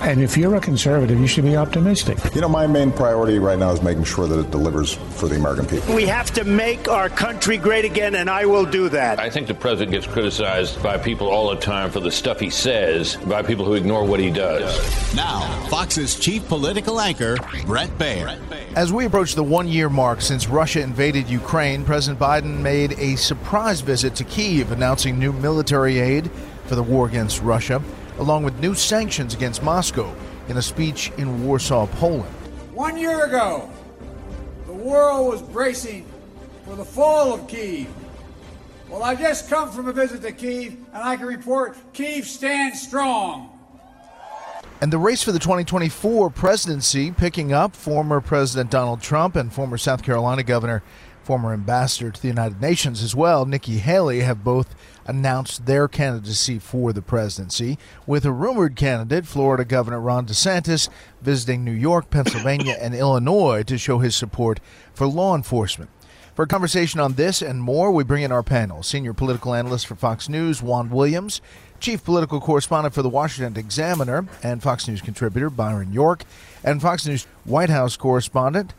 And if you're a conservative, you should be optimistic. You know, my main priority right now is making sure that it delivers for the American people. We have to make our country great again, and I will do that. I think the president gets criticized by people all the time for the stuff he says, by people who ignore what he does. Now, Fox's chief political anchor, Bret Baier. As we approach the one year mark since Russia invaded Ukraine, President Biden made a surprise visit to Kiev, announcing new military aid for the war against Russia along with new sanctions against Moscow in a speech in Warsaw, Poland. One year ago, the world was bracing for the fall of Kiev. Well, I just come from a visit to Kiev, and I can report Kiev stands strong. And the race for the 2024 presidency picking up former President Donald Trump and former South Carolina Governor, former ambassador to the United Nations as well, Nikki Haley, have both announced their candidacy for the presidency, with a rumored candidate, Florida Governor Ron DeSantis, visiting New York, Pennsylvania, and Illinois to show his support for law enforcement. For a conversation on this and more, we bring in our panel senior political analyst for Fox News, Juan Williams, chief political correspondent for the Washington Examiner and Fox News contributor, Byron York, and Fox News White House correspondent,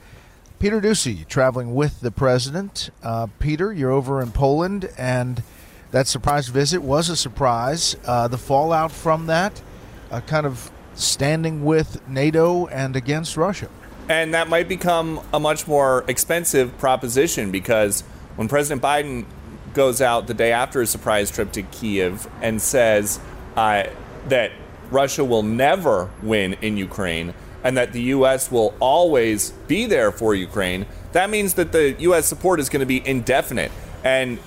Peter Doocy, traveling with the president. Uh, Peter, you're over in Poland, and that surprise visit was a surprise. Uh, the fallout from that, uh, kind of standing with NATO and against Russia. And that might become a much more expensive proposition because when President Biden goes out the day after a surprise trip to Kiev and says uh, that Russia will never win in Ukraine and that the U.S. will always be there for Ukraine, that means that the U.S. support is going to be indefinite. And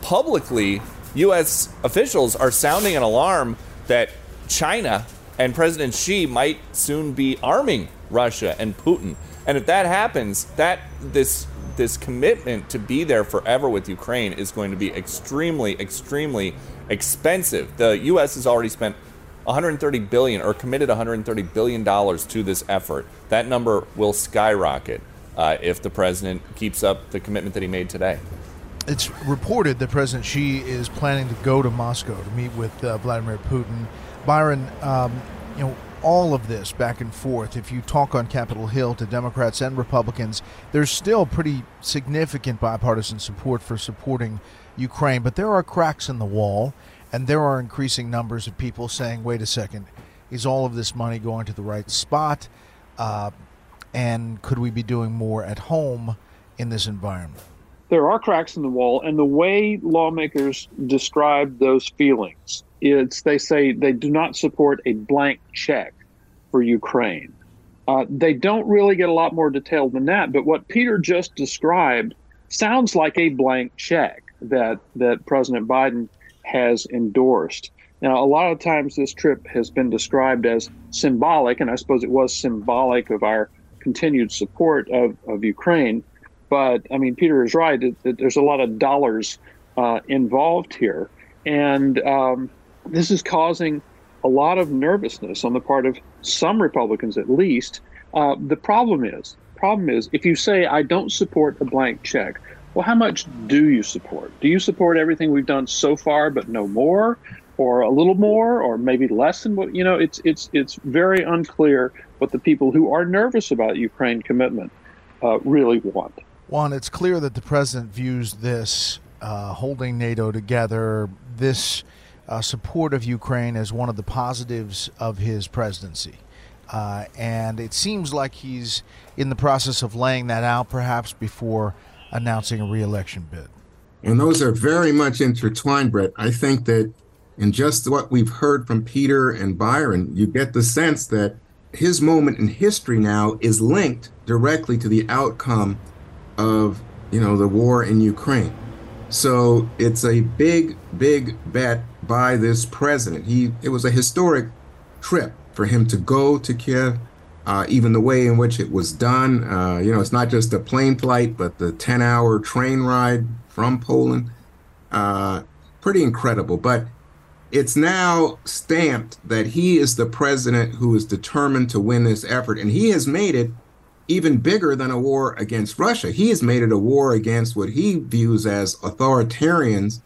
publicly, U.S. officials are sounding an alarm that China and President Xi might soon be arming Russia and Putin. And if that happens, that this this commitment to be there forever with Ukraine is going to be extremely, extremely expensive. The U.S. has already spent 130 billion or committed 130 billion dollars to this effort. That number will skyrocket uh, if the president keeps up the commitment that he made today it's reported that President Xi is planning to go to Moscow to meet with uh, Vladimir Putin. Byron, um, you know, all of this back and forth, if you talk on Capitol Hill to Democrats and Republicans, there's still pretty significant bipartisan support for supporting Ukraine, but there are cracks in the wall, and there are increasing numbers of people saying, wait a second, is all of this money going to the right spot? Uh, and could we be doing more at home in this environment? there are cracks in the wall, and the way lawmakers describe those feelings is they say they do not support a blank check for Ukraine. Uh, they don't really get a lot more detailed than that, but what Peter just described sounds like a blank check that that President Biden has endorsed. Now, a lot of times this trip has been described as symbolic, and I suppose it was symbolic of our continued support of, of Ukraine. But I mean, Peter is right that, there's a lot of dollars uh, involved here, and um, this is causing a lot of nervousness on the part of some Republicans, at least. Uh, the problem is, problem is, if you say I don't support a blank check, well, how much do you support? Do you support everything we've done so far, but no more, or a little more, or maybe less than what you know? It's it's it's very unclear what the people who are nervous about Ukraine commitment uh, really want. Juan, it's clear that the president views this uh, holding NATO together, this uh, support of Ukraine, as one of the positives of his presidency. Uh, and it seems like he's in the process of laying that out, perhaps before announcing a reelection bid. And those are very much intertwined, Bret. I think that in just what we've heard from Peter and Byron, you get the sense that his moment in history now is linked directly to the outcome of you know the war in Ukraine. So it's a big, big bet by this president. He it was a historic trip for him to go to Kiev. Uh, even the way in which it was done, uh, you know, it's not just a plane flight, but the 10-hour train ride from Poland. Uh, pretty incredible. But it's now stamped that he is the president who is determined to win this effort, and he has made it even bigger than a war against Russia. He has made it a war against what he views as authoritarians,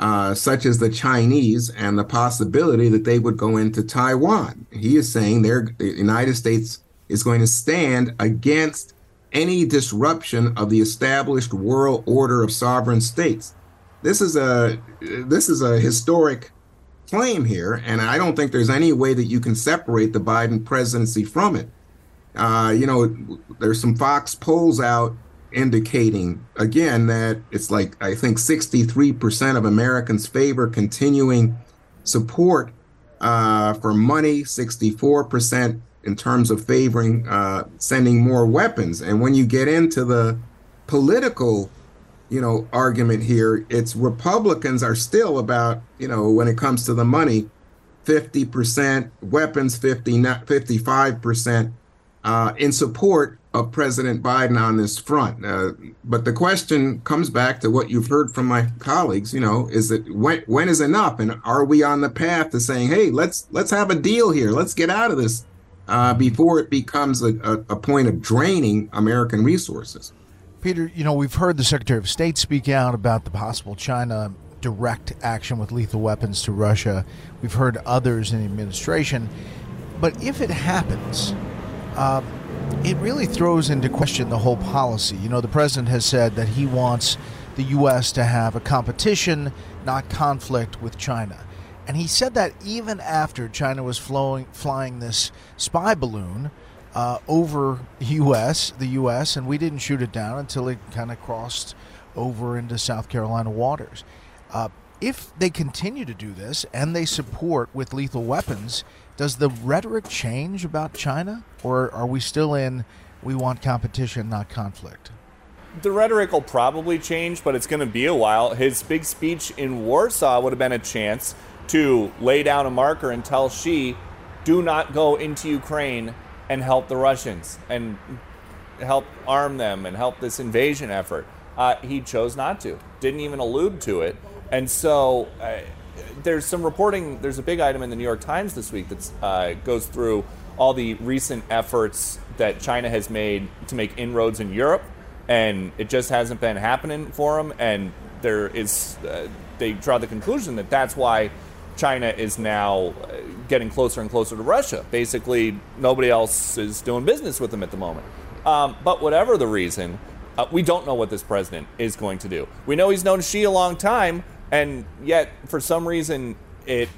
uh, such as the Chinese, and the possibility that they would go into Taiwan. He is saying the United States is going to stand against any disruption of the established world order of sovereign states. This is a this is a historic claim here, and I don't think there's any way that you can separate the Biden presidency from it. Uh, you know, there's some Fox polls out indicating again that it's like I think 63% of Americans favor continuing support uh, for money, 64% in terms of favoring uh, sending more weapons. And when you get into the political, you know, argument here, it's Republicans are still about, you know, when it comes to the money, 50% weapons, 50, not 55% uh, in support of President Biden on this front. Uh, but the question comes back to what you've heard from my colleagues. You know, is that when when is enough, and are we on the path to saying, hey, let's let's have a deal here, let's get out of this uh, before it becomes a, a, a point of draining American resources. Peter, you know, we've heard the Secretary of State speak out about the possible China direct action with lethal weapons to Russia. We've heard others in the administration. But if it happens, uh, it really throws into question the whole policy. You know, the president has said that he wants the U.S. to have a competition, not conflict with China. And he said that even after China was flowing, flying this spy balloon uh, over U.S., the U.S., and we didn't shoot it down until it kind of crossed over into South Carolina waters. Uh, if they continue to do this and they support with lethal weapons, does the rhetoric change about China, or are we still in we want competition, not conflict? The rhetoric will probably change, but it's going to be a while. His big speech in Warsaw would have been a chance to lay down a marker and tell Xi, do not go into Ukraine and help the Russians and help arm them and help this invasion effort. Uh, he chose not to, didn't even allude to it. And so uh, there's some reporting, there's a big item in the New York Times this week that uh, goes through all the recent efforts that China has made to make inroads in Europe. And it just hasn't been happening for them. And there is, uh, they draw the conclusion that that's why China is now uh, getting closer and closer to Russia. Basically, nobody else is doing business with them at the moment. Um, but whatever the reason, uh, we don't know what this president is going to do. We know he's known Xi a long time, and yet for some reason it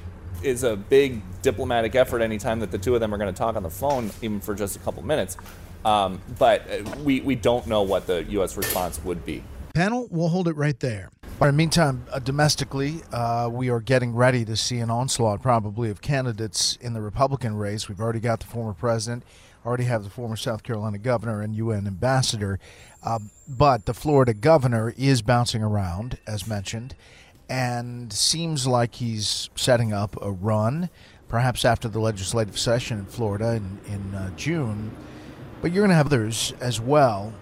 is a big diplomatic effort anytime that the two of them are going to talk on the phone, even for just a couple minutes. Um, but uh, we, we don't know what the U.S. response would be. Panel, we'll hold it right there. But in the meantime, uh, domestically, uh, we are getting ready to see an onslaught probably of candidates in the Republican race. We've already got the former president, already have the former South Carolina governor and UN ambassador. Uh, but the Florida governor is bouncing around, as mentioned, and seems like he's setting up a run, perhaps after the legislative session in Florida in, in uh, June. But you're going to have others as well.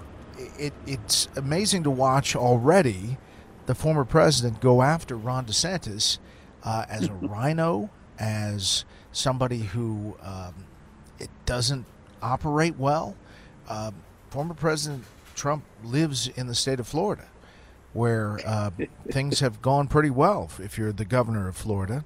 It, it's amazing to watch already the former president go after Ron DeSantis uh, as a rhino, as somebody who um, it doesn't operate well. Uh, former President Trump lives in the state of Florida, where uh, things have gone pretty well if you're the governor of Florida.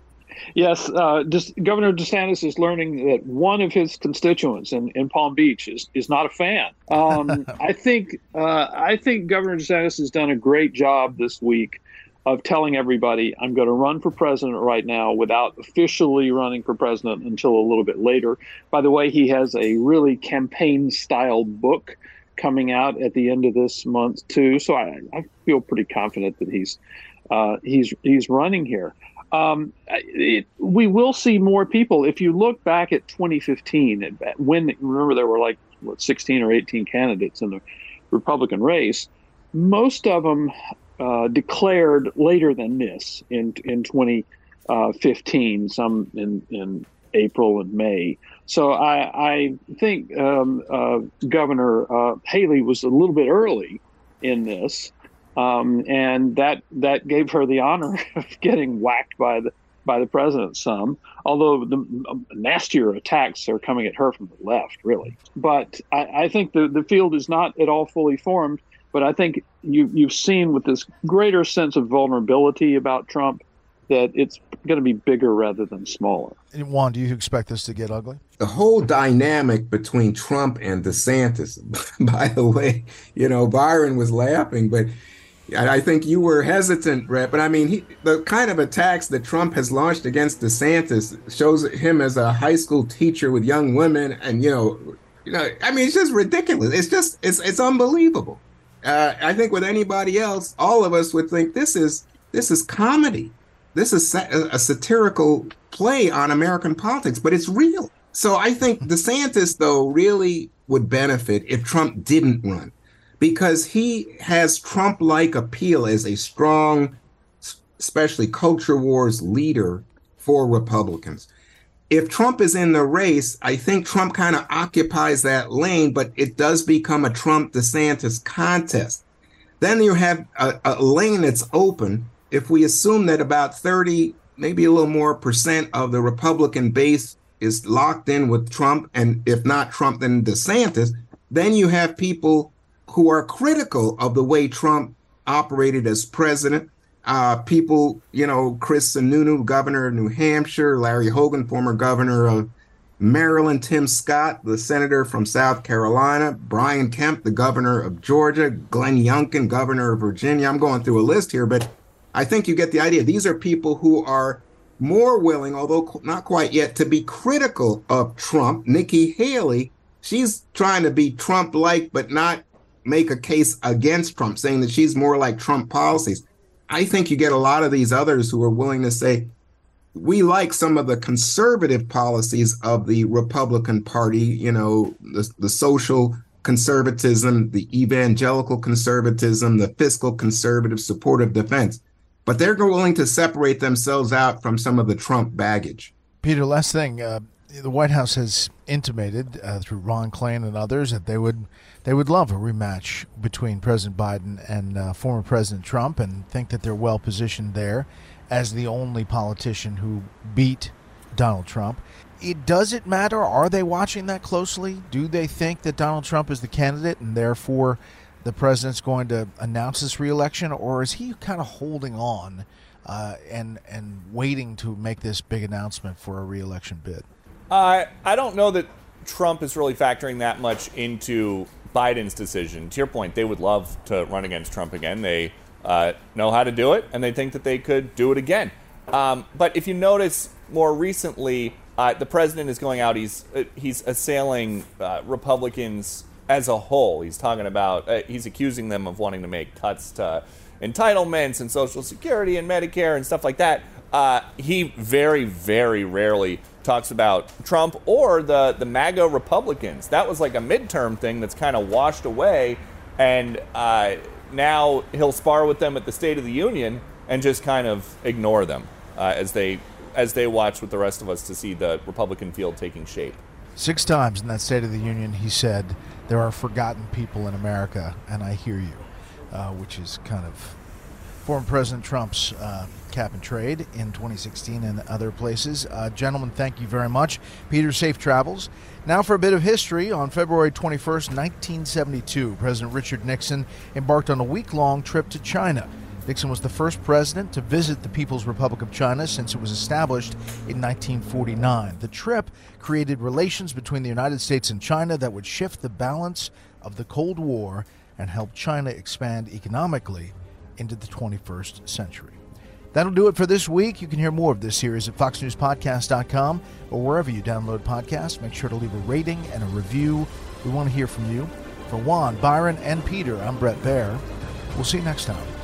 Yes, uh, Governor DeSantis is learning that one of his constituents in, in Palm Beach is, is not a fan. Um, I think uh, I think Governor DeSantis has done a great job this week of telling everybody I'm going to run for president right now without officially running for president until a little bit later. By the way, he has a really campaign style book coming out at the end of this month too, so I, I feel pretty confident that he's uh, he's he's running here um, it, we will see more people. If you look back at 2015, when remember there were like what 16 or 18 candidates in the Republican race, most of them uh, declared later than this in in 2015. Some in in April and May. So I, I think um, uh, Governor uh, Haley was a little bit early in this um, and that that gave her the honor of getting whacked by the by the president some, although the um, nastier attacks are coming at her from the left, really. But I, I think the, the field is not at all fully formed. But I think you, you've seen with this greater sense of vulnerability about Trump that it's going to be bigger rather than smaller. And Juan, do you expect this to get ugly? The whole dynamic between Trump and DeSantis, by the way, you know, Byron was laughing, but I think you were hesitant, Bret. But I mean, he, the kind of attacks that Trump has launched against DeSantis shows him as a high school teacher with young women, and you know, you know, I mean, it's just ridiculous. It's just, it's, it's unbelievable. Uh, I think with anybody else, all of us would think this is this is comedy. This is a satirical play on American politics, but it's real. So I think hmm. DeSantis, though, really would benefit if Trump didn't run because he has Trump like appeal as a strong, especially culture wars leader for Republicans. If Trump is in the race, I think Trump kind of occupies that lane, but it does become a Trump DeSantis contest. Then you have a, a lane that's open if we assume that about 30, maybe a little more percent of the Republican base is locked in with Trump, and if not Trump, then DeSantis, then you have people who are critical of the way Trump operated as president. Uh, people, you know, Chris Sununu, governor of New Hampshire, Larry Hogan, former governor of Maryland, Tim Scott, the senator from South Carolina, Brian Kemp, the governor of Georgia, Glenn Youngkin, governor of Virginia. I'm going through a list here, but I think you get the idea. These are people who are more willing, although not quite yet, to be critical of Trump. Nikki Haley, she's trying to be Trump like, but not make a case against Trump, saying that she's more like Trump policies. I think you get a lot of these others who are willing to say, we like some of the conservative policies of the Republican Party, you know, the, the social conservatism, the evangelical conservatism, the fiscal conservative supportive defense but they're willing to separate themselves out from some of the Trump baggage. Peter, last thing, uh, the White House has intimated uh, through Ron Klain and others that they would they would love a rematch between President Biden and uh, former President Trump, and think that they're well positioned there as the only politician who beat Donald Trump. It does it matter? Are they watching that closely? Do they think that Donald Trump is the candidate and therefore? The president's going to announce this reelection, or is he kind of holding on uh, and and waiting to make this big announcement for a reelection bid? Uh, I don't know that Trump is really factoring that much into Biden's decision. To your point, they would love to run against Trump again. They uh, know how to do it, and they think that they could do it again. Um, but if you notice more recently, uh, the president is going out. He's uh, he's assailing uh, Republicans as a whole. He's talking about, uh, he's accusing them of wanting to make cuts to entitlements and Social Security and Medicare and stuff like that. Uh, he very, very rarely talks about Trump or the, the MAGA Republicans. That was like a midterm thing that's kind of washed away. And uh, now he'll spar with them at the State of the Union and just kind of ignore them uh, as they as they watch with the rest of us to see the Republican field taking shape. Six times in that State of the Union, he said, There are forgotten people in America, and I hear you, uh, which is kind of former President Trump's uh, cap and trade in 2016 and other places. Uh, gentlemen, thank you very much. Peter, safe travels. Now for a bit of history. On February 21st, 1972, President Richard Nixon embarked on a week long trip to China. Nixon was the first president to visit the People's Republic of China since it was established in 1949. The trip created relations between the United States and China that would shift the balance of the Cold War and help China expand economically into the 21st century. That'll do it for this week. You can hear more of this series at foxnewspodcast.com or wherever you download podcasts. Make sure to leave a rating and a review. We want to hear from you. For Juan, Byron, and Peter, I'm Bret Baier. We'll see you next time.